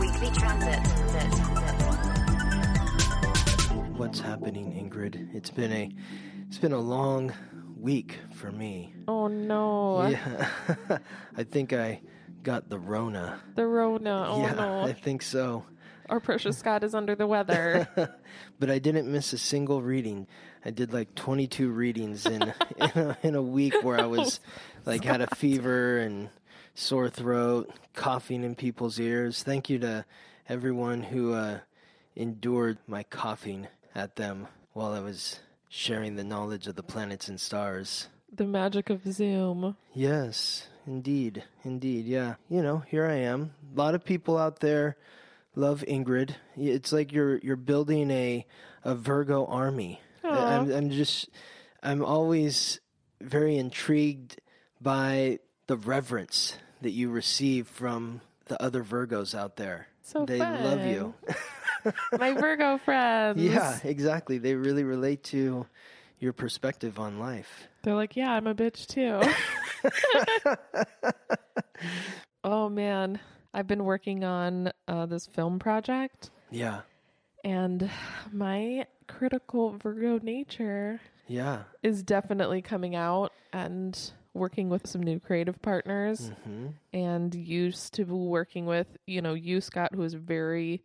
The weekly transit. What's happening, Ingrid? It's been a it's been a long week for me. Oh no. Yeah. I think I got the Rona. The Rona. Oh yeah, no. I think so. Our precious Scott is under the weather. but I didn't miss a single reading. I did like 22 readings in in, a, in a week where I was like had a fever and sore throat, coughing in people's ears. Thank you to everyone who uh, endured my coughing at them while I was sharing the knowledge of the planets and stars. the magic of Zoom. Yes, indeed, indeed. Yeah, you know, here I am. A lot of people out there love Ingrid. It's like you're you're building a a Virgo army. I'm I'm just I'm always very intrigued by the reverence that you receive from the other Virgos out there. So they love you. My Virgo friends. yeah, exactly. They really relate to your perspective on life. They're like, yeah, I'm a bitch too. oh man, I've been working on uh, this film project, Yeah. and my critical Virgo nature Yeah. is definitely coming out and working with some new creative partners hmm and used to working with, you know, you, Scott, who is very,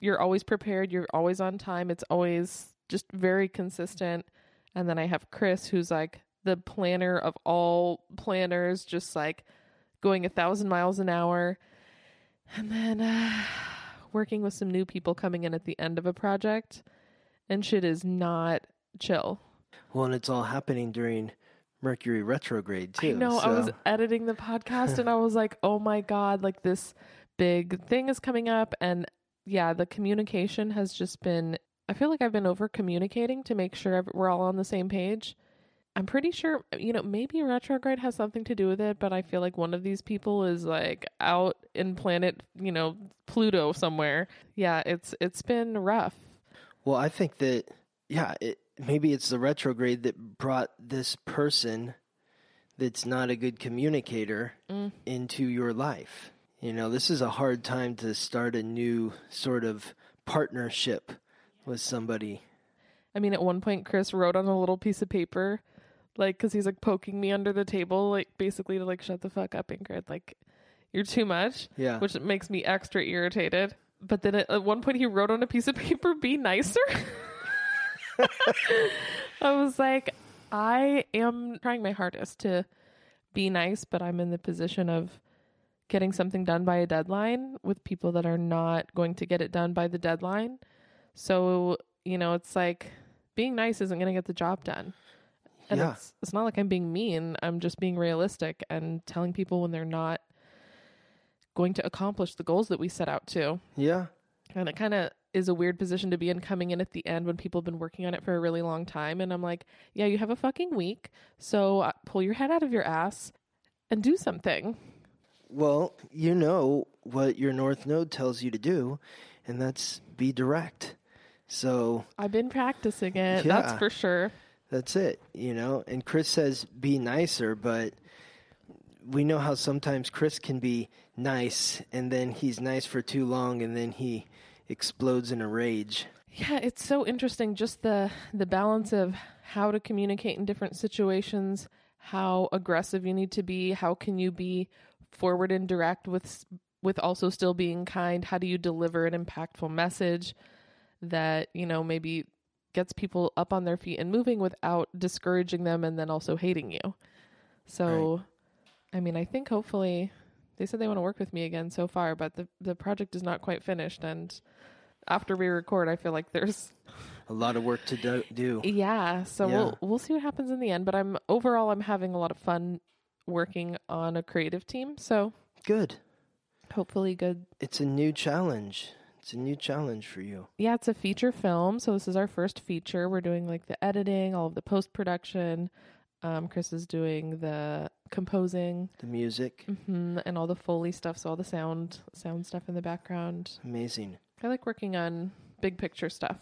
you're always prepared, you're always on time, it's always just very consistent. And then I have Chris, who's like the planner of all planners, just like going a thousand miles an hour. And then uh, working with some new people coming in at the end of a project, and shit is not chill. Well, and it's all happening during Mercury retrograde too. No, know. I was editing the podcast and I was like, oh my God, like this big thing is coming up. And yeah, the communication has just been, I feel like I've been over communicating to make sure we're all on the same page. I'm pretty sure, you know, maybe retrograde has something to do with it, but I feel like one of these people is like out in planet, you know, Pluto somewhere. Yeah, it's it's been rough. Well, I think that yeah, it, maybe it's the retrograde that brought this person that's not a good communicator Mm. into your life. You know, this is a hard time to start a new sort of partnership with somebody. I mean, at one point, Chris wrote on a little piece of paper, like, because he's like poking me under the table, like, basically to like, shut the fuck up, Ingrid. Like, you're too much, Yeah. which makes me extra irritated. But then at, at one point, he wrote on a piece of paper, be nicer. I was like, I am trying my hardest to be nice, but I'm in the position of getting something done by a deadline with people that are not going to get it done by the deadline. So, you know, it's like being nice isn't going to get the job done. And Yeah. it's it's not like I'm being mean. I'm just being realistic and telling people when they're not going to accomplish the goals that we set out to. Yeah. And it kind of is a weird position to be in coming in at the end when people have been working on it for a really long time. And I'm like, yeah, you have a fucking week. So uh, pull your head out of your ass and do something. Well, you know what your north node tells you to do, and that's be direct. So I've been practicing it. Yeah. That's for sure. That's it, you know. And Chris says be nicer, but we know how sometimes Chris can be nice and then he's nice for too long and then he explodes in a rage. Yeah, it's so interesting just the the balance of how to communicate in different situations, how aggressive you need to be, how can you be forward and direct with with also still being kind? How do you deliver an impactful message that, you know, maybe gets people up on their feet and moving without discouraging them and then also hating you? So, I mean, I think hopefully they said they want to work with me again so far, but the the project is not quite finished and after we record, I feel like there's A lot of work to do. do. yeah, so Yeah. we'll we'll see what happens in the end. But I'm overall I'm having a lot of fun working on a creative team. So Good. hopefully good. It's a new challenge. It's a new challenge for you. Yeah, it's a feature film. So this is our first feature. We're doing like the editing, all of the post production. Um, Chris is doing the composing The music, hmm and all the foley stuff. So all the sound sound stuff in the background. amazing. I like working on big picture stuff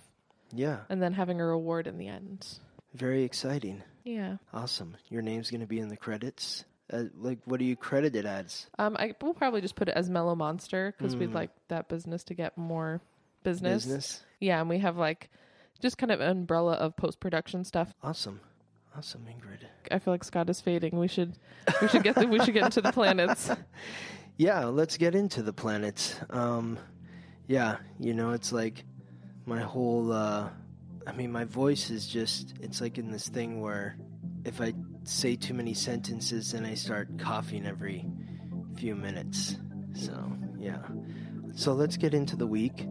Yeah, and then having a reward in the end. very exciting. Yeah. Awesome. Your name's going to be in the credits. Uh, like, what are you credited as? Um, I will probably just put it as Mellow Monster because we'd like that business to get more business. Business. Yeah, and we have like just kind of an umbrella of post production stuff. Awesome. Awesome, Ingrid. I feel like Scott is fading. We should we should get the, we should get into the planets. Yeah, let's get into the planets. Um, yeah, you know, it's like my whole. Uh, I mean, my voice is just. It's like in this thing where if I say too many sentences, then I start coughing every few minutes. So, yeah. So let's get into the week.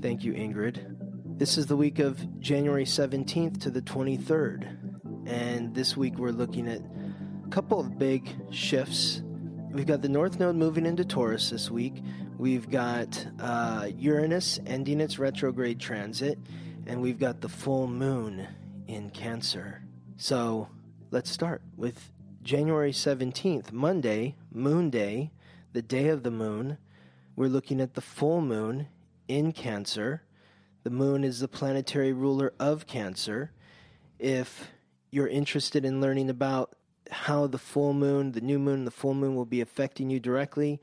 Thank you, Ingrid. This is the week of January 17th to the 23rd. And this week we're looking at a couple of big shifts We've got the North Node moving into Taurus this week. We've got uh, Uranus ending its retrograde transit, and we've got the full moon in Cancer. So let's start with January 17th, Monday, Moon Day, the day of the moon. We're looking at the full moon in Cancer. The moon is the planetary ruler of Cancer. If you're interested in learning about how the full moon, the new moon, the full moon will be affecting you directly,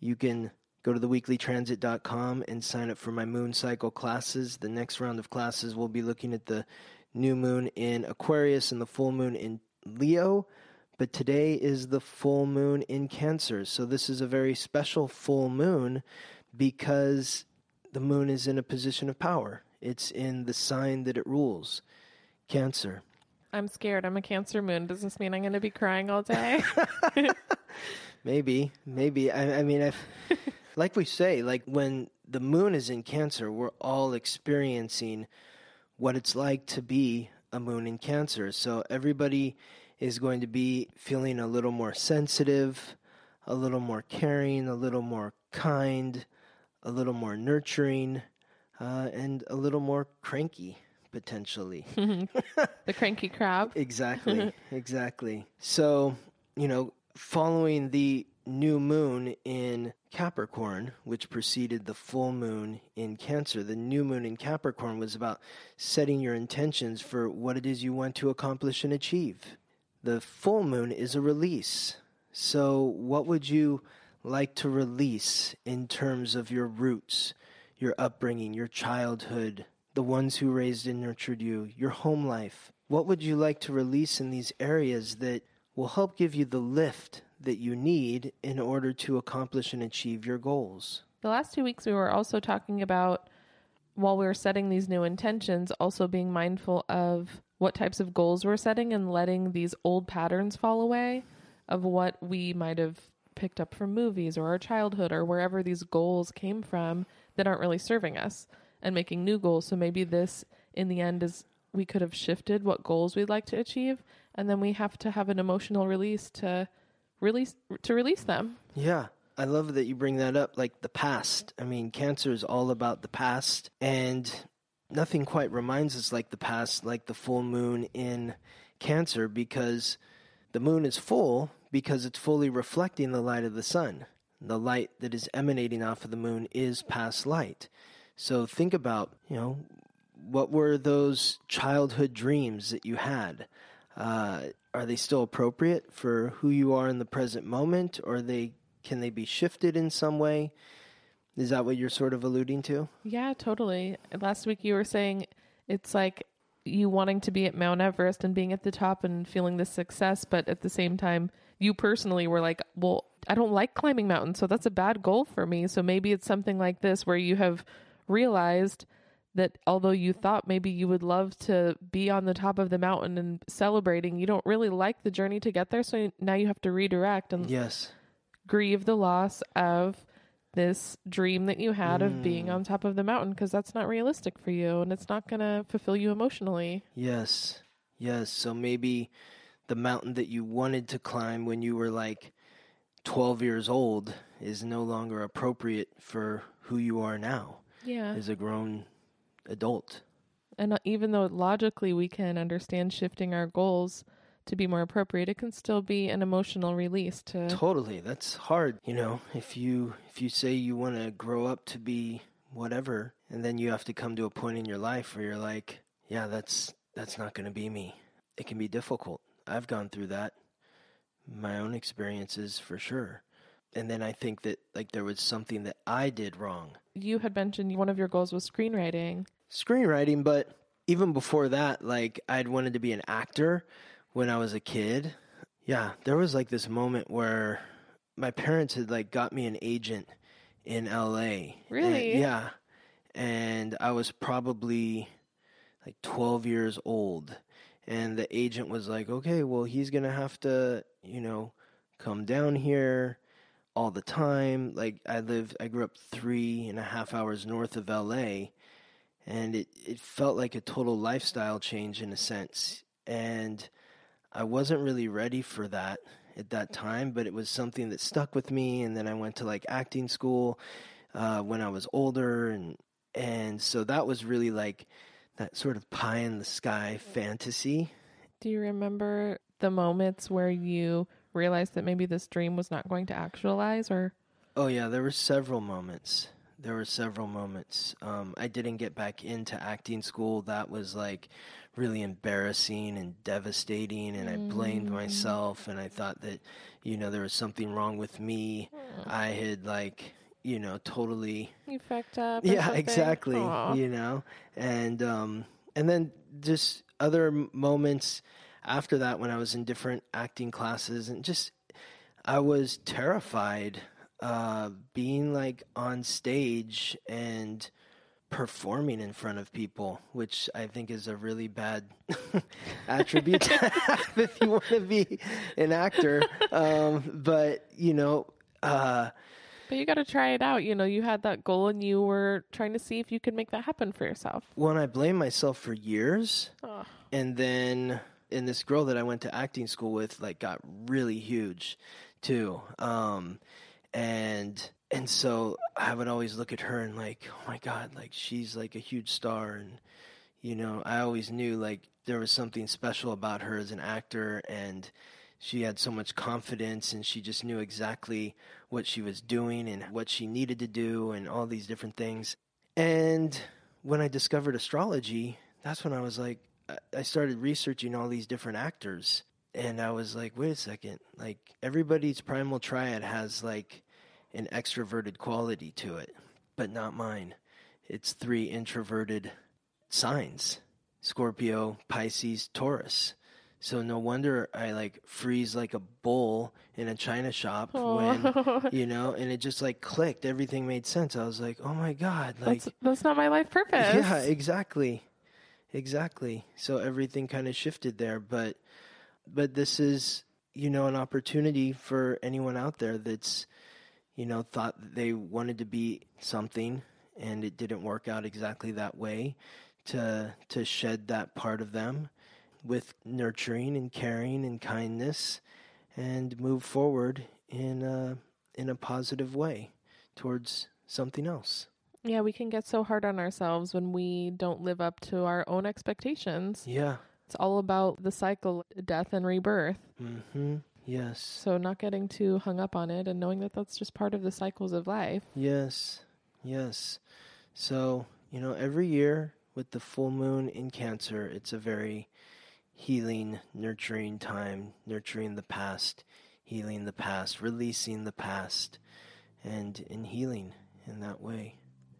you can go to theweeklytransit.com and sign up for my moon cycle classes. The next round of classes will be looking at the new moon in Aquarius and the full moon in Leo. But today is the full moon in Cancer. So this is a very special full moon because the moon is in a position of power. It's in the sign that it rules, Cancer. I'm scared. I'm a Cancer moon. Does this mean I'm going to be crying all day? Maybe, maybe. I, I mean, I've, like we say, like when the moon is in Cancer, we're all experiencing what it's like to be a moon in Cancer. So everybody is going to be feeling a little more sensitive, a little more caring, a little more kind, a little more nurturing, uh, and a little more cranky potentially. the cranky crab. Exactly, exactly. So, you know, following the new moon in Capricorn, which preceded the full moon in Cancer, the new moon in Capricorn was about setting your intentions for what it is you want to accomplish and achieve. The full moon is a release. So, what would you like to release in terms of your roots, your upbringing, your childhood, the ones who raised and nurtured you, your home life? What would you like to release in these areas that will help give you the lift that you need in order to accomplish and achieve your goals? The last two weeks, we were also talking about while we were setting these new intentions, also being mindful of what types of goals we're setting and letting these old patterns fall away of what we might have picked up from movies or our childhood or wherever these goals came from that aren't really serving us and making new goals. So maybe this, in the end, is we could have shifted what goals we'd like to achieve, and then we have to have an emotional release to release to release them. Yeah. I love that you bring that up, like the past. I mean, cancer is all about the past, and nothing quite reminds us like the past, like the full moon in cancer, because the moon is full because it's fully reflecting the light of the sun. The light that is emanating off of the moon is past light. So think about, you know, what were those childhood dreams that you had? Uh, are they still appropriate for who you are in the present moment, or they can they be shifted in some way? Is that what you're sort of alluding to? Yeah, totally. Last week you were saying it's like you wanting to be at Mount Everest and being at the top and feeling this success, but at the same time, you personally were like, well, I don't like climbing mountains, so that's a bad goal for me. So maybe it's something like this where you have realized that although you thought maybe you would love to be on the top of the mountain and celebrating, you don't really like the journey to get there. So now you have to redirect and Yes. grieve the loss of this dream that you had of being mm. on top of the mountain because that's not realistic for you and it's not going to fulfill you emotionally. Yes. Yes. So maybe the mountain that you wanted to climb when you were like 12 years old is no longer appropriate for who you are now Yeah. as a grown adult. And uh, even though logically we can understand shifting our goals to be more appropriate, it can still be an emotional release to Totally. That's hard, you know. If you if you say you want to grow up to be whatever and then you have to come to a point in your life where you're like, yeah, that's that's not going to be me. It can be difficult. I've gone through that. My own experiences for sure. And then I think that like there was something that I did wrong. you had mentioned one of your goals was screenwriting. Screenwriting, but even before that, like I'd wanted to be an actor when I was a kid. Yeah, there was like this moment where my parents had like got me an agent in LA. Really? And- yeah. And I was probably like 12 years old. And the agent was like, okay, well, he's going to have to, you know, come down here all the time. Like, I lived, I grew up three and a half hours north of LA. And it, it felt like a total lifestyle change in a sense. And I wasn't really ready for that at that time, but it was something that stuck with me. And then I went to like acting school uh, when I was older, and and so that was really like that sort of pie in the sky fantasy. Do you remember the moments where you realized that maybe this dream was not going to actualize or Oh yeah, there were several moments. There were several moments. Um, I didn't get back into acting school. That was like really embarrassing and devastating, and I blamed myself. And I thought that, you know, there was something wrong with me. I had like, you know, totally you fucked up? yeah something? exactly Aw. you know and um and then just other moments after that when i was in different acting classes and just i was terrified uh being like on stage and performing in front of people which i think is a really bad attribute to have if you want to be an actor um but you know uh But you got to try it out. You know, you had that goal and you were trying to see if you could make that happen for yourself. Well, I blamed myself for years, Ugh. and then and this girl that I went to acting school with like got really huge, too. Um, and and so I would always look at her and like, oh my god, like she's like a huge star, and you know, I always knew like there was something special about her as an actor, and she had so much confidence, and she just knew exactly what she was doing and what she needed to do, and all these different things. And when I discovered astrology, that's when I was like, I- started researching all these different actors. And I was like, wait a second. Like, everybody's primal triad has like an extroverted quality to it, but not mine. It's three introverted signs Scorpio, Pisces, Taurus. So no wonder I like freeze like a bull in a china shop when you know, and it just like clicked. Everything made sense. I was like, oh my god, like That's that's not my life purpose. yeah, exactly. Exactly. So everything kind of shifted there, but but this is, you know, an opportunity for anyone out there that's you know thought they wanted to be something and it didn't work out exactly that way to to shed that part of them with nurturing and caring and kindness and move forward in a in a positive way towards something else. Yeah, we can get so hard on ourselves when we don't live up to our own expectations. Yeah. It's all about the cycle, death and rebirth. Mhm. Yes. So not getting too hung up on it and knowing that that's just part of the cycles of life. Yes, yes. So, you know, every year with the full moon in Cancer, it's a very healing, nurturing time, nurturing the past, healing the past, releasing the past, and in healing in that way.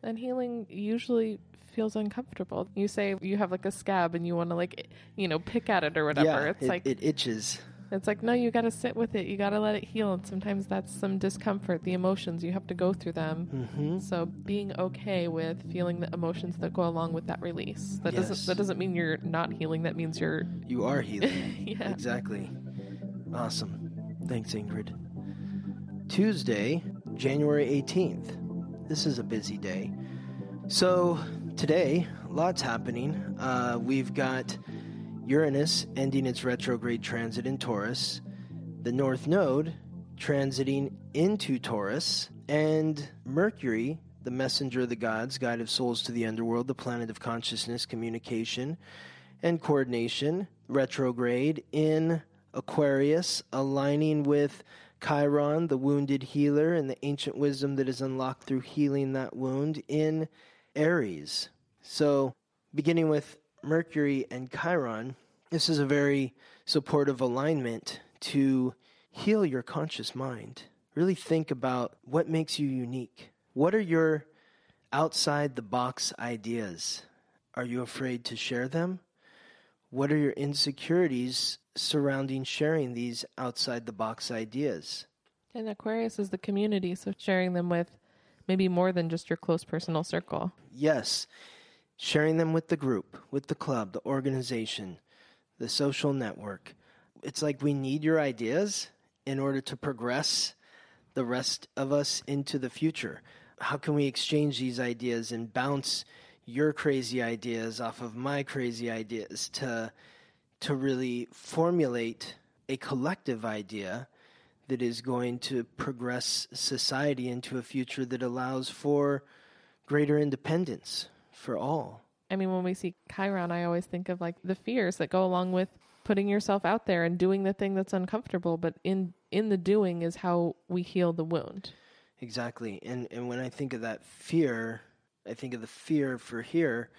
And healing usually feels uncomfortable. You say you have like a scab and you want to like, you know, pick at it or whatever. yeah, it's it, like it itches. It's like, no, you got to sit with it. You got to let it heal. And sometimes that's some discomfort, the emotions, you have to go through them. Mm-hmm. So being okay with feeling the emotions that go along with that release. That Yes. doesn't that doesn't mean you're not healing. That means you're You are healing. yeah. Exactly. Awesome. Thanks, Ingrid. Tuesday, January 18th. This is a busy day. So, today, lots happening. Uh, we've got Uranus ending its retrograde transit in Taurus, the North Node transiting into Taurus, and Mercury, the messenger of the gods, guide of souls to the underworld, the planet of consciousness, communication, and coordination, retrograde in Aquarius, aligning with Chiron, the wounded healer, and the ancient wisdom that is unlocked through healing that wound in Aries. So, beginning with Mercury and Chiron, this is a very supportive alignment to heal your conscious mind. Really think about what makes you unique. What are your outside the box ideas? Are you afraid to share them? What are your insecurities surrounding sharing these outside the box ideas? And Aquarius is the community, so sharing them with maybe more than just your close personal circle. Yes, sharing them with the group, with the club, the organization, the social network. It's like we need your ideas in order to progress the rest of us into the future. How can we exchange these ideas and bounce your crazy ideas off of my crazy ideas to to really formulate a collective idea that is going to progress society into a future that allows for greater independence for all. I mean, when we see Chiron, I always think of like the fears that go along with putting yourself out there and doing the thing that's uncomfortable, but in in the doing is how we heal the wound. Exactly. And and when I think of that fear, I think of the fear for here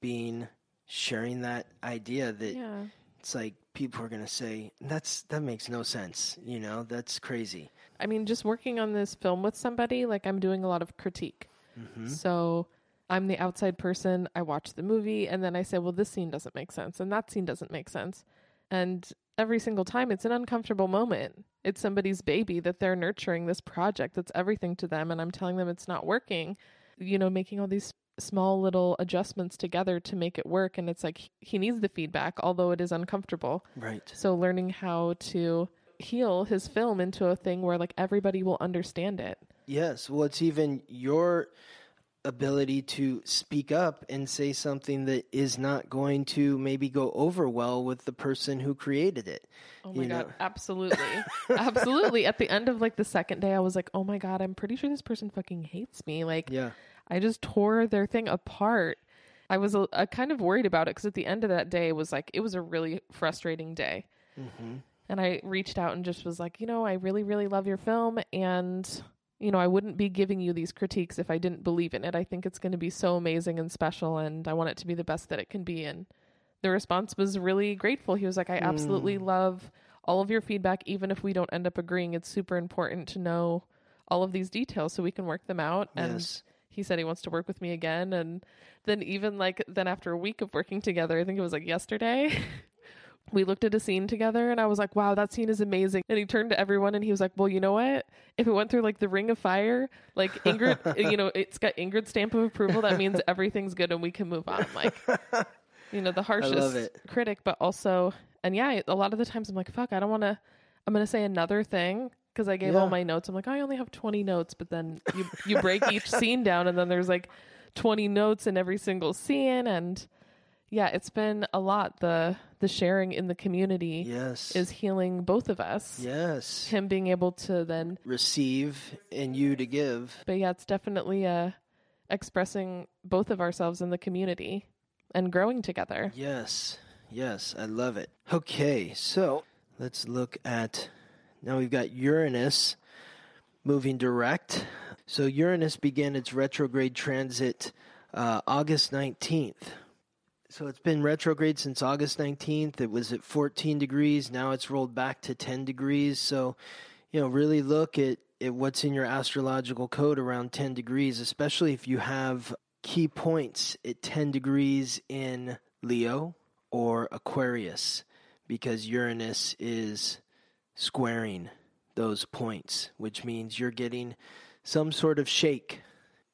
being sharing that idea that Yeah. it's like people are going to say that's that makes no sense, you know? That's crazy. I mean, just working on this film with somebody, like I'm doing a lot of critique. Mm-hmm. So I'm the outside person. I watch the movie and then I say, well, this scene doesn't make sense and that scene doesn't make sense. And every single time it's an uncomfortable moment. It's somebody's baby that they're nurturing this project that's everything to them. And I'm telling them it's not working, you know, making all these small little adjustments together to make it work. And it's like he needs the feedback, although it is uncomfortable. Right. So learning how to heal his film into a thing where like everybody will understand it. Yes. Well, it's even your ability to speak up and say something that is not going to maybe go over well with the person who created it. Oh my You god, know- absolutely. absolutely. At the end of like the second day I was like, "Oh my god, I'm pretty sure this person fucking hates me." Like Yeah. I just tore their thing apart. I was a, a kind of worried about it cuz at the end of that day was like it was a really frustrating day. Mm-hmm. And I reached out and just was like, "You know, I really really love your film and you know, I wouldn't be giving you these critiques if I didn't believe in it. I think it's going to be so amazing and special and I want it to be the best that it can be." And the response was really grateful. He was like, I absolutely love all of your feedback, even if we don't end up agreeing. It's super important to know all of these details so we can work them out. And Yes. He said he wants to work with me again. And then, even like, then after a week of working together, I think it was like yesterday. We looked at a scene together and I was like, wow, that scene is amazing. And he turned to everyone and he was like, well, you know what? If it went through like the ring of fire, like Ingrid, you know, it's got Ingrid's stamp of approval. That means everything's good and we can move on. Like, you know, the harshest critic, but also, and yeah, a lot of the times I'm like, fuck, I don't want to, I'm going to say another thing because I gave all my notes. I'm like, I only have 20 notes, but then you, you break each scene down and then there's like 20 notes in every single scene. And yeah, it's been a lot. The, the sharing in the community Yes. is healing both of us. yes. Him being able to then, Receive and you to give. but yeah, it's definitely uh, expressing both of ourselves in the community and growing together. Yes. Yes. I love it. Okay. So let's look at now we've got Uranus moving direct. So Uranus began its retrograde transit uh, August 19th. So it's been retrograde since August 19th. It was at 14 degrees. Now it's rolled back to 10 degrees. So, you know, really look at, at what's in your astrological code around 10 degrees, especially if you have key points at 10 degrees in Leo or Aquarius, because Uranus is squaring those points, which means you're getting some sort of shake.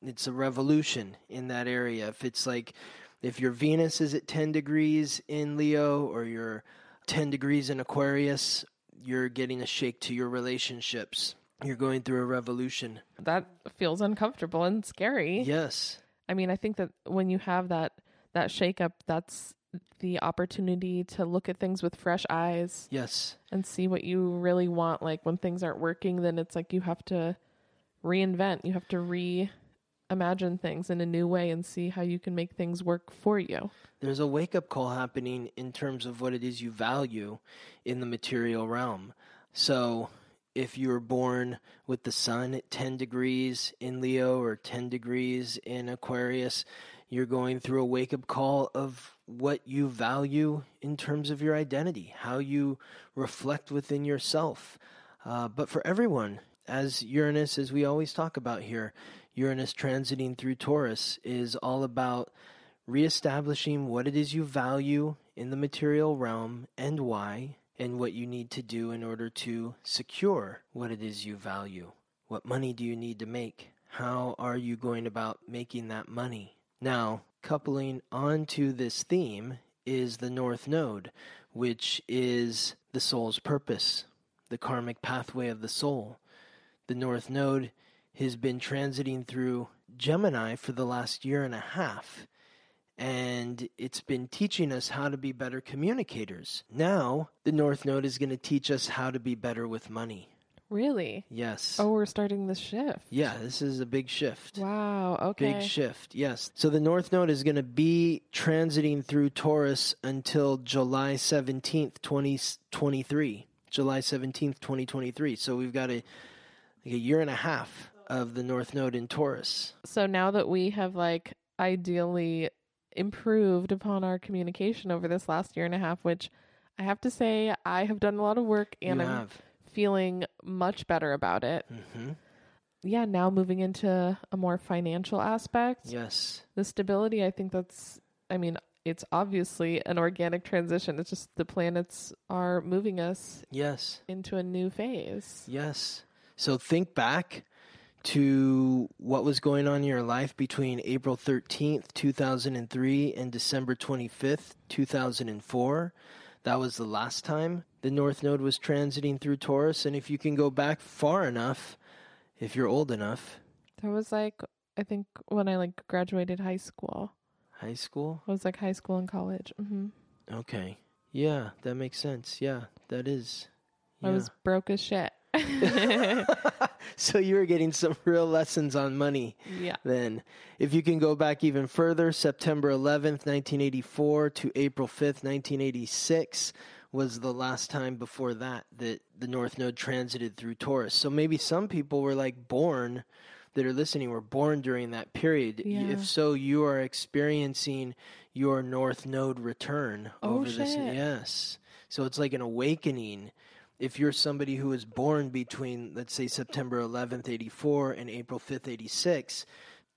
It's a revolution in that area. If it's like if your Venus is at 10 degrees in Leo or you're 10 degrees in Aquarius, you're getting a shake to your relationships. You're going through a revolution. That feels uncomfortable and scary. Yes. I mean, I think that when you have that that shakeup, that's the opportunity to look at things with fresh eyes Yes. and see what you really want. Like when things aren't working, then it's like you have to reinvent. You have to reimagine things in a new way and see how you can make things work for you. There's a wake up call happening in terms of what it is you value in the material realm. So, if you were born with the sun at 10 degrees in Leo or 10 degrees in Aquarius, you're going through a wake up call of what you value in terms of your identity, how you reflect within yourself. Uh, but for everyone, as Uranus, as we always talk about here, Uranus transiting through Taurus is all about reestablishing what it is you value in the material realm and why, and what you need to do in order to secure what it is you value. What money do you need to make? How are you going about making that money? Now, coupling onto this theme is the North Node, which is the soul's purpose, the karmic pathway of the soul. The North Node has been transiting through Gemini for the last year and a half, and it's been teaching us how to be better communicators. Now, the North Node is going to teach us how to be better with money. Really? Yes. Oh, we're starting this shift. Yeah, this is a big shift. Wow. Okay. Big shift, yes. So the North Node is going to be transiting through Taurus until July 17th, 2023. July 17th, 2023. So we've got a, like a year and a half of the North Node in Taurus. So now that we have like ideally improved upon our communication over this last year and a half, which I have to say I have done a lot of work and you I'm have. Feeling much better about it. hmm Yeah, now moving into a more financial aspect, Yes. the stability, I think that's, I mean, it's obviously an organic transition. It's just the planets are moving us Yes. into a new phase. Yes. So think back to what was going on in your life between April 13th, 2003 and December 25th, 2004. That was the last time the North Node was transiting through Taurus. And if you can go back far enough, if you're old enough, That was like, I think when I like graduated high school, high school, it was like high school and college. Mm-hmm. okay. Yeah, that makes sense. Yeah, that is. I was broke as shit. so you were getting some real lessons on money. yeah. then. If you can go back even further, September 11th, 1984 to April 5th, 1986 was the last time before that that the North Node transited through Taurus. So maybe some people were like born that are listening were born during that period. Yeah. If so, you are experiencing your North Node return Oh, over this. shit. Yes. So it's like an awakening if you're somebody who was born between, let's say, September 11th, 84 and April 5th, 86,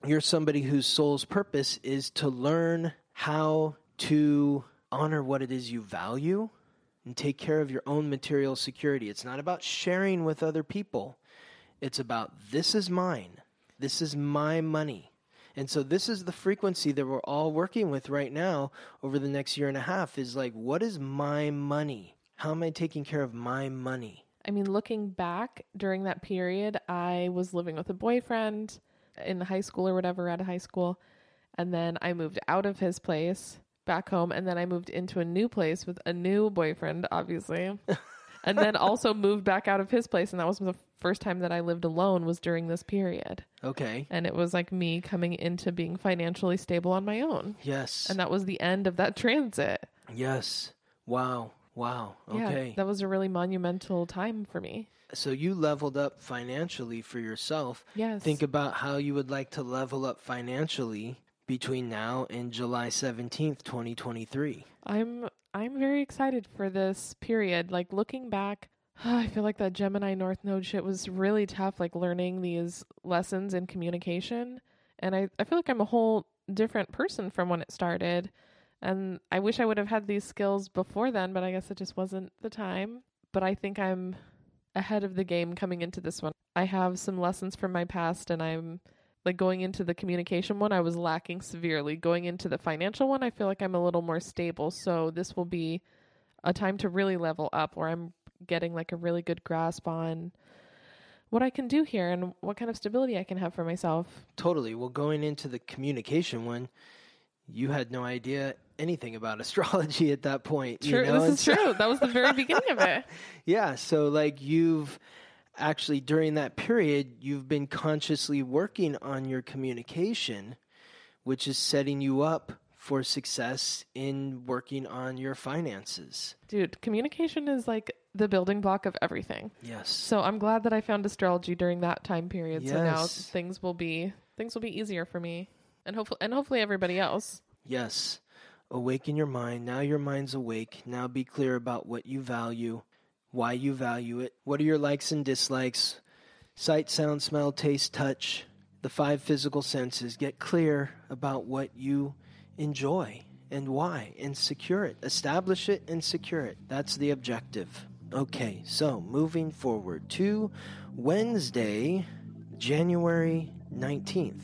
you're somebody whose soul's purpose is to learn how to honor what it is you value and take care of your own material security. It's not about sharing with other people, it's about this is mine, this is my money. And so this is the frequency that we're all working with right now over the next year and a half is like what is my money? How am I taking care of my money? I mean, looking back during that period, I was living with a boyfriend in high school or whatever, at a high school. And then I moved out of his place back home. And then I moved into a new place with a new boyfriend, obviously. and then also moved back out of his place. And that was the first time that I lived alone was during this period. Okay. And it was like me coming into being financially stable on my own. Yes. And that was the end of that transit. yes. Wow. Wow. Yeah, Okay. that was a really monumental time for me. so you leveled up financially for yourself. Yes. Think about how you would like to level up financially between now and July 17th, 2023. I'm I'm very excited for this period. Like looking back, I feel like that Gemini North Node shit was really tough, like learning these lessons in communication. And I, I feel like I'm a whole different person from when it started. And I wish I would have had these skills before then, but I guess it just wasn't the time. But I think I'm ahead of the game coming into this one. I have some lessons from my past, and I'm like going into the communication one, I was lacking severely. Going into the financial one, I feel like I'm a little more stable. So this will be a time to really level up where I'm getting like a really good grasp on what I can do here and what kind of stability I can have for myself. Totally. Well, going into the communication one, you had no idea anything about astrology at that point. True, you know? this is so- true. That was the very beginning of it. Yeah, so like you've actually during that period you've been consciously working on your communication which is setting you up for success in working on your finances. Dude, communication is like the building block of everything. Yes. So I'm glad that I found astrology during that time period. So now things will be things will be easier for me. And hopefully and hopefully everybody else. Yes. Awaken your mind. Now your mind's awake. Now be clear about what you value, why you value it. What are your likes and dislikes? Sight, sound, smell, taste, touch, the five physical senses. Get clear about what you enjoy and why and secure it. Establish it and secure it. That's the objective. Okay, so moving forward to Wednesday, January 19th.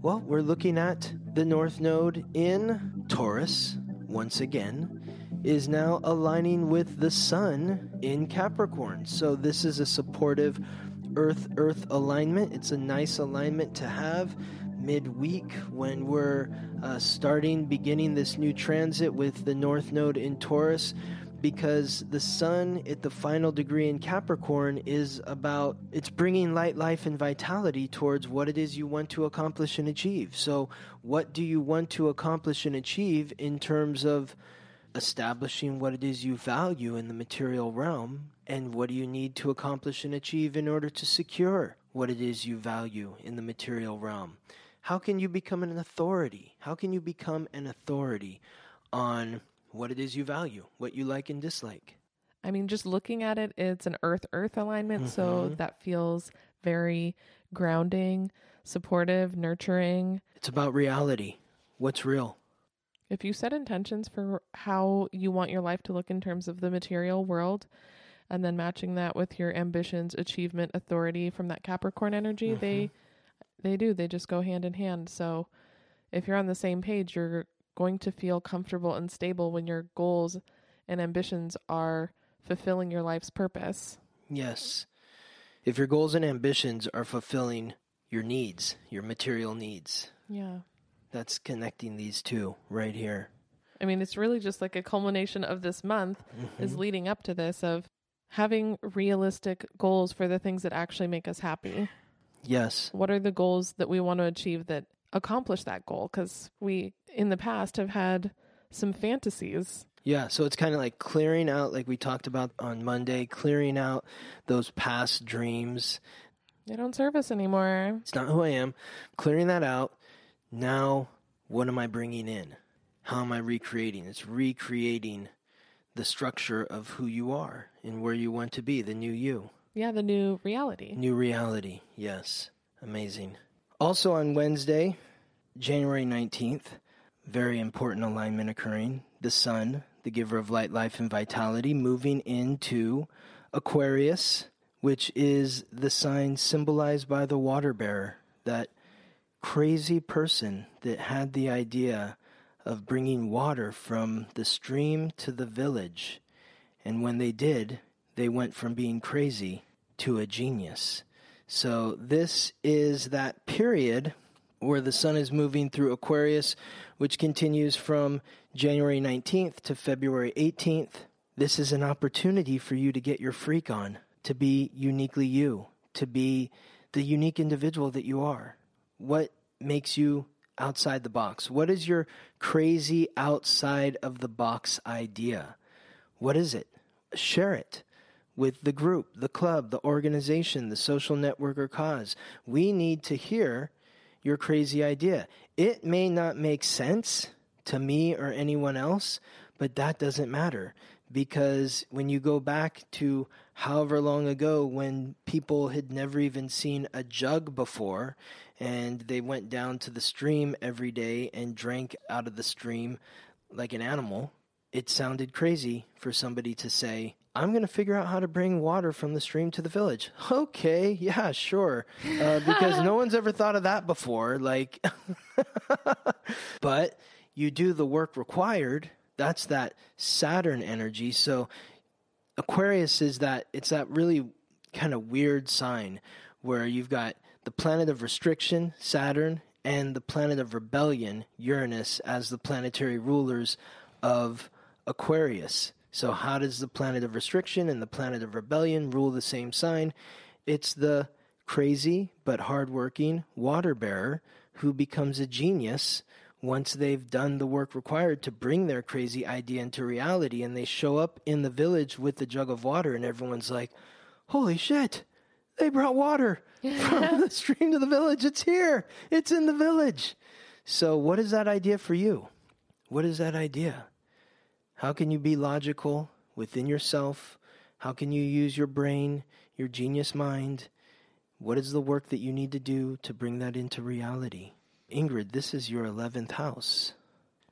Well, we're looking at the North Node in Taurus once again is now aligning with the Sun in Capricorn. So this is a supportive Earth Earth alignment. It's a nice alignment to have midweek when we're uh, starting beginning this new transit with the North Node in Taurus because the sun at the final degree in Capricorn is about it's bringing light, life, and vitality towards what it is you want to accomplish and achieve. So, what do you want to accomplish and achieve in terms of establishing what it is you value in the material realm, and what do you need to accomplish and achieve in order to secure what it is you value in the material realm? How can you become an authority? How can you become an authority on what it is you value, what you like and dislike? I mean, just looking at it, it's an Earth Earth alignment. So mm-hmm. that feels very grounding, supportive, nurturing. It's about reality. What's real? If you set intentions for how you want your life to look in terms of the material world, and then matching that with your ambitions, achievement, authority from that Capricorn energy, they mm-hmm. they do. They just go hand in hand. So if you're on the same page, you're going to feel comfortable and stable when your goals and ambitions are fulfilling your life's purpose. Yes. If your goals and ambitions are fulfilling your needs, your material needs, Yeah. that's connecting these two right here. I mean, it's really just like a culmination of this month is mm-hmm. leading up to this of having realistic goals for the things that actually make us happy. Yes. What are the goals that we want to achieve that accomplish that goal? Because we, in the past, have had some fantasies. Yeah, so it's kind of like clearing out, like we talked about on Monday, clearing out those past dreams. They don't serve us anymore. It's not who I am. Clearing that out. Now, what am I bringing in? How am I recreating? It's recreating the structure of who you are and where you want to be, the new you. Yeah, the new reality. New reality. Yes. Amazing. Also on Wednesday, January 19th, very important alignment occurring. The sun, the giver of light, life, and vitality, moving into Aquarius, which is the sign symbolized by the water bearer, that crazy person that had the idea of bringing water from the stream to the village. And when they did, they went from being crazy to a genius. So, this is that period where the sun is moving through Aquarius, which continues from January 19th to February 18th. This is an opportunity for you to get your freak on, to be uniquely you, to be the unique individual that you are. What makes you outside the box? What is your crazy outside of the box idea? What is it? Share it with the group, the club, the organization, the social network or cause. We need to hear your crazy idea. It may not make sense to me or anyone else, but that doesn't matter because when you go back to however long ago when people had never even seen a jug before and they went down to the stream every day and drank out of the stream like an animal, it sounded crazy for somebody to say, I'm going to figure out how to bring water from the stream to the village. Okay, yeah, sure. Uh, because no one's ever thought of that before. Like, but you do the work required. That's that Saturn energy. So Aquarius is that it's that really kind of weird sign where you've got the planet of restriction, Saturn, and the planet of rebellion, Uranus, as the planetary rulers of Aquarius. So, how does the planet of restriction and the planet of rebellion rule the same sign? It's the crazy but hardworking water bearer who becomes a genius once they've done the work required to bring their crazy idea into reality and they show up in the village with the jug of water and everyone's like holy shit they brought water from the stream to the village. It's here. It's in the village. So what is that idea for you? What is that idea how can you be logical within yourself how can you use your brain your genius mind what is the work that you need to do to bring that into reality Ingrid, this is your 11th house.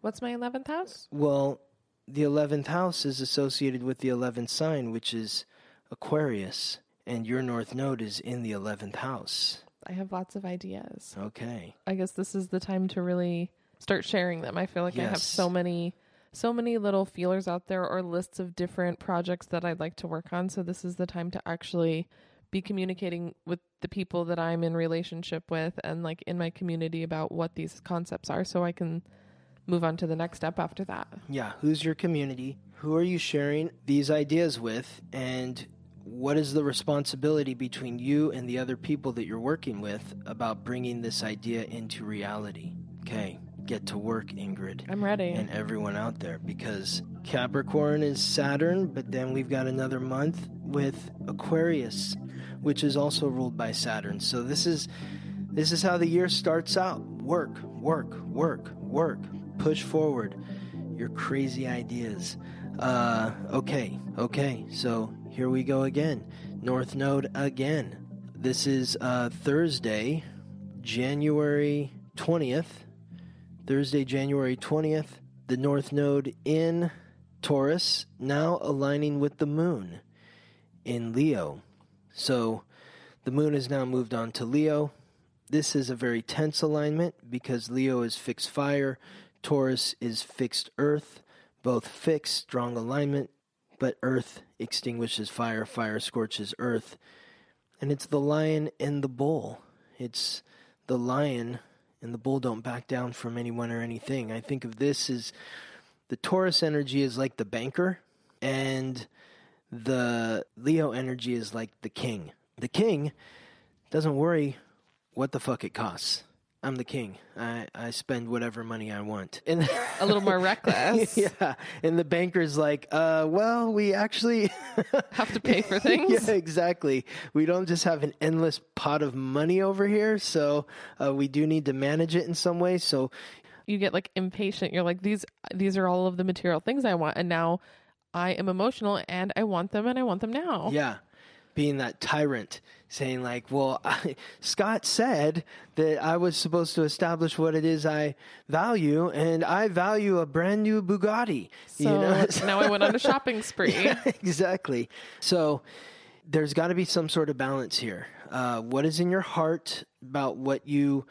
What's my 11th house? Well, the 11th house is associated with the 11th sign, which is Aquarius, and your north node is in the 11th house. I have lots of ideas. Okay. I guess this is the time to really start sharing them. I feel like I have so many so many little feelers out there or lists of different projects that I'd like to work on, so this is the time to actually be communicating with the people that I'm in relationship with and like in my community about what these concepts are so I can move on to the next step after that. Yeah, who's your community? Who are you sharing these ideas with? And what is the responsibility between you and the other people that you're working with about bringing this idea into reality? Okay, get to work, Ingrid. I'm ready. and everyone out there because Capricorn is Saturn, but then we've got another month with Aquarius, which is also ruled by Saturn. So this is this is how the year starts out. Work, work, work, work. Push forward your crazy ideas. Uh, okay, okay. So here we go again. North Node again. This is uh, Thursday, January 20th. Thursday, January 20th, the North Node in Taurus, now aligning with the Moon in Leo. So the Moon has now moved on to Leo. This is a very tense alignment because Leo is fixed fire, Taurus is fixed earth, both fixed, strong alignment, but earth extinguishes fire, fire scorches earth. And it's the lion and the bull. It's the lion and the bull don't back down from anyone or anything. I think of this as the Taurus energy is like the banker, and the Leo energy is like the king. The king doesn't worry what the fuck it costs. I'm the king. I, I spend whatever money I want. And A little more reckless. yeah. And the banker's like, uh, well, we actually Have to pay for things. yeah, exactly. We don't just have an endless pot of money over here, so uh, we do need to manage it in some way. So you get like impatient. You're like these these are all of the material things I want and now I am emotional and I want them and I want them now. Yeah. Being that tyrant, saying, like, well, I, Scott said that I was supposed to establish what it is I value, and I value a brand new Bugatti. So now I went on a shopping spree. exactly. So there's got to be some sort of balance here. Uh, what is in your heart about what you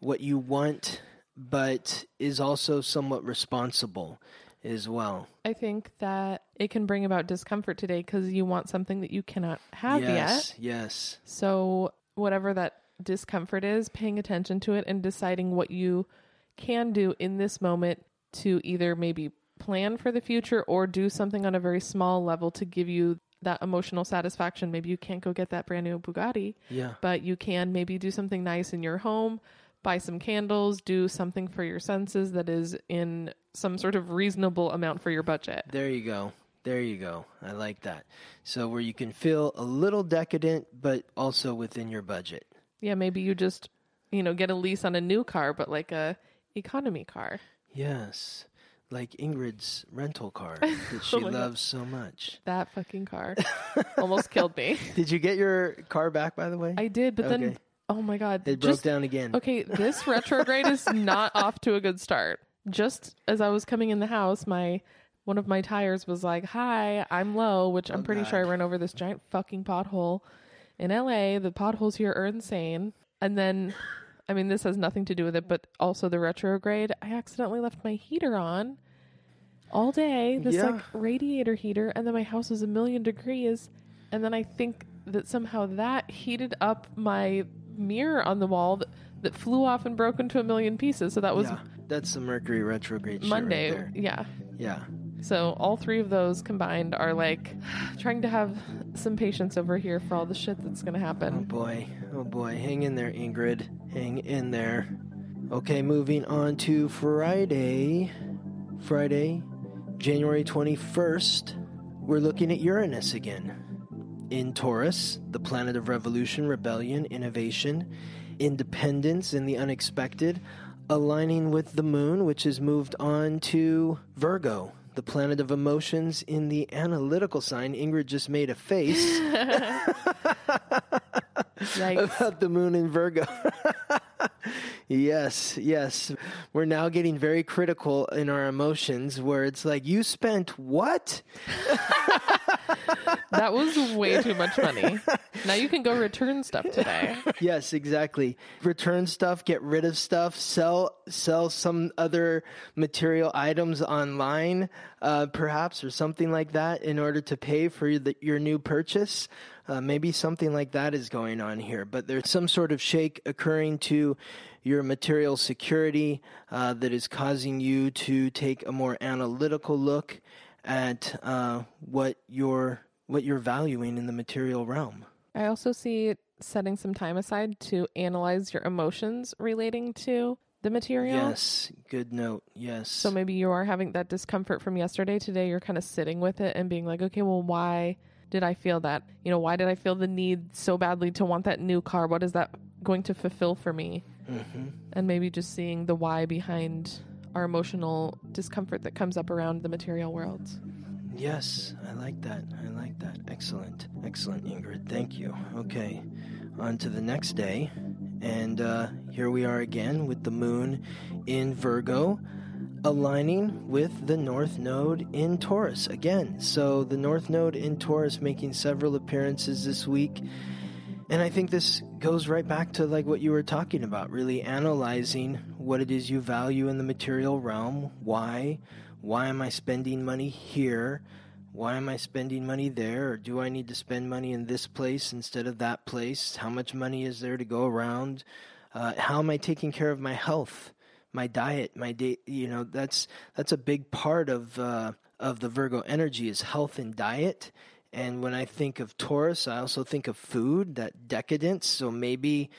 what you want, but is also somewhat responsible as well. I think that it can bring about discomfort today because you want something that you cannot have yes, yet. yes. So, whatever that discomfort is, paying attention to it and deciding what you can do in this moment to either maybe plan for the future or do something on a very small level to give you that emotional satisfaction. Maybe you can't go get that brand new Bugatti, Yeah. but you can maybe do something nice in your home, buy some candles, do something for your senses that is in some sort of reasonable amount for your budget. There you go. There you go. I like that. So where you can feel a little decadent, but also within your budget. Yeah, maybe you just, you know, get a lease on a new car, but like a economy car. Yes. Like Ingrid's rental car that she Oh my God. loves so much. That fucking car almost killed me. Did you get your car back, by the way? I did, but then Okay. Oh my god, it broke just down again. okay. This retrograde is not off to a good start. Just as I was coming in the house, my one of my tires was like, "Hi, I'm low," which I'm pretty sure I ran over this giant fucking pothole in LA. The potholes here are insane. And then I mean, this has nothing to do with it, but also the retrograde. I accidentally left my heater on all day, this Yeah. like radiator heater, and then my house was a million degrees. And then I think that somehow that heated up my mirror on the wall that, that flew off and broke into a million pieces. So that was yeah, that's the Mercury retrograde. shit right Monday. there. yeah. Yeah. So all three of those combined are like trying to have some patience over here for all the shit that's going to happen. Oh boy. Oh boy. Hang in there, Ingrid. Hang in there. Okay, moving on to Friday. Friday, January 21st. We're looking at Uranus again. In Taurus, the planet of revolution, rebellion, innovation, independence, and the unexpected, aligning with the moon, which has moved on to Virgo, the planet of emotions in the analytical sign. Ingrid just made a face. About the moon in Virgo. yes, yes. We're now getting very critical in our emotions where it's like, you spent what? that was way too much money. Now you can go return stuff today. yes, exactly. Return stuff, get rid of stuff, sell sell some other material items online, uh, perhaps, or something like that, in order to pay for the, your new purchase. Uh, maybe something like that is going on here, but there's some sort of shake occurring to your material security uh, that is causing you to take a more analytical look at uh, what you're what you're valuing in the material realm. I also see setting some time aside to analyze your emotions relating to the material. Yes, good note. Yes. So maybe you are having that discomfort from yesterday. Today you're kind of sitting with it and being like, okay, well, why did I feel that? You know, why did I feel the need so badly to want that new car? What is that going to fulfill for me? hmm And maybe just seeing the why behind our emotional discomfort that comes up around the material world. Yes, I like that. I like that. Excellent. Excellent, Ingrid. Thank you. Okay, on to the next day. And uh, here we are again with the moon in Virgo, aligning with the North Node in Taurus again. So the North Node in Taurus making several appearances this week. And I think this goes right back to like what you were talking about, really analyzing what it is you value in the material realm, why, why am I spending money here? Why am I spending money there? Or do I need to spend money in this place instead of that place? How much money is there to go around? Uh, how am I taking care of my health, my diet, my day? You know, that's that's a big part of uh, of the Virgo energy is health and diet. And when I think of Taurus, I also think of food, that decadence. So maybe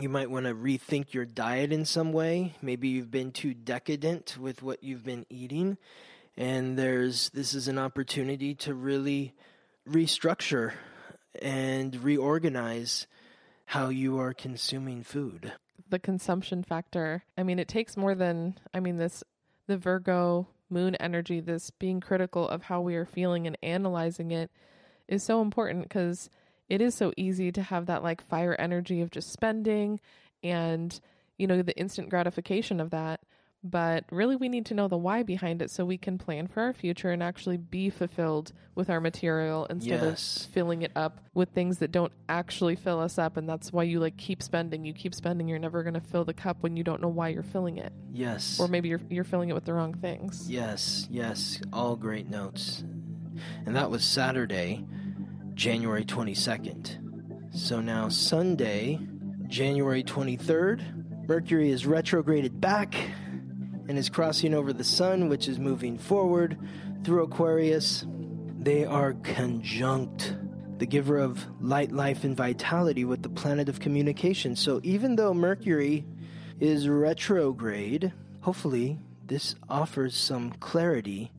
you might want to rethink your diet in some way. Maybe you've been too decadent with what you've been eating. And there's this is an opportunity to really restructure and reorganize how you are consuming food. The consumption factor. I mean, it takes more than, I mean, this, the Virgo moon energy, this being critical of how we are feeling and analyzing it is so important because it is so easy to have that like fire energy of just spending and, you know, the instant gratification of that. But really, we need to know the why behind it so we can plan for our future and actually be fulfilled with our material instead Yes. of filling it up with things that don't actually fill us up. And that's why you like keep spending. You keep spending. You're never going to fill the cup when you don't know why you're filling it, Yes. or maybe you're you're filling it with the wrong things. Yes, yes, all great notes. And that was Saturday, January 22nd. So now Sunday, January 23rd, Mercury is retrograded back and is crossing over the sun, which is moving forward through Aquarius. They are conjunct, the giver of light, life, and vitality with the planet of communication. So even though Mercury is retrograde, hopefully this offers some clarity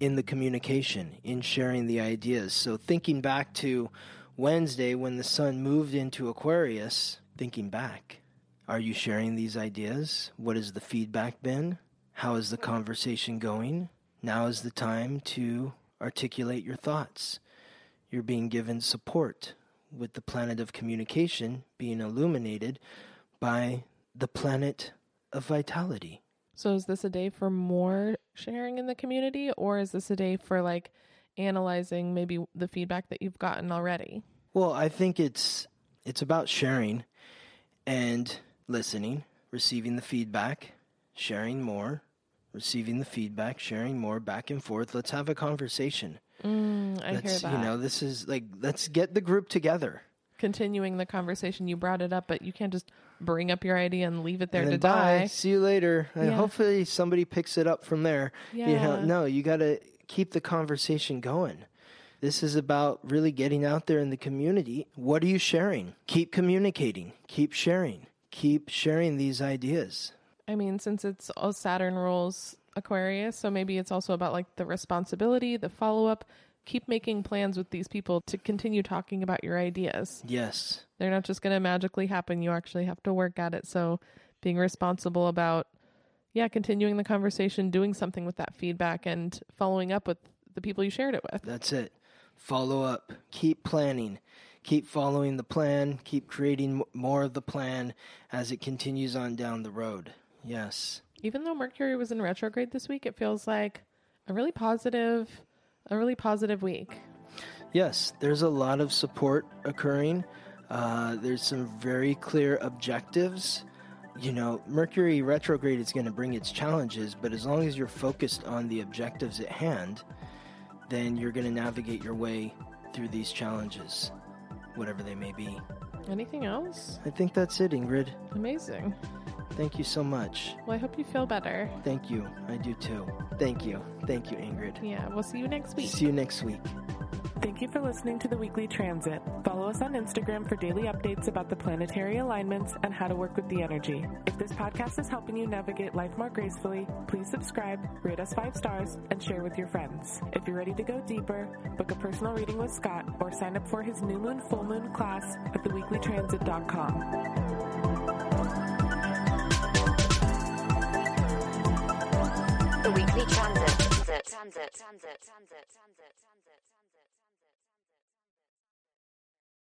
in the communication, in sharing the ideas. So thinking back to Wednesday when the sun moved into Aquarius, thinking back, are you sharing these ideas? What has the feedback been? How is the conversation going? Now is the time to articulate your thoughts. You're being given support with the planet of communication being illuminated by the planet of vitality. So is this a day for more sharing in the community or is this a day for like analyzing maybe the feedback that you've gotten already? Well, I think it's it's about sharing and listening, receiving the feedback, sharing more, receiving the feedback, sharing more, back and forth. Let's have a conversation. Mm, I hear let's that. you know, this is like let's get the group together. Continuing the conversation, you brought it up, but you can't just bring up your idea and leave it there to bye. die. See you later. And Yeah. hopefully somebody picks it up from there. You know, Yeah. no, you got to keep the conversation going. This is about really getting out there in the community. What are you sharing? Keep communicating. Keep sharing. Keep sharing these ideas. I mean, since it's all Saturn rules Aquarius, so maybe it's also about like the responsibility, the follow up. Keep making plans with these people to continue talking about your ideas. Yes. They're not just going to magically happen. You actually have to work at it. So being responsible about, yeah, continuing the conversation, doing something with that feedback, and following up with the people you shared it with. That's it. Follow up. Keep planning. Keep following the plan. Keep creating more of the plan as it continues on down the road. Yes. Even though Mercury was in retrograde this week, it feels like a really positive, a really positive week. Yes, there's a lot of support occurring. Uh, there's some very clear objectives. You know, Mercury retrograde is going to bring its challenges, but as long as you're focused on the objectives at hand, then you're going to navigate your way through these challenges, whatever they may be. Anything else? I think that's it, Ingrid. Amazing. Thank you so much. Well, I hope you feel better. Thank you. I do too. Thank you. Thank you, Ingrid. Yeah, we'll see you next week. See you next week. Thank you for listening to the Weekly Transit. Follow us on Instagram for daily updates about the planetary alignments and how to work with the energy. If this podcast is helping you navigate life more gracefully, please subscribe, rate us five stars, and share with your friends. If you're ready to go deeper, book a personal reading with Scott or sign up for his new moon full moon class at theweeklytransit.com. The weekly transit. Transit. Transit. Transit. Transit.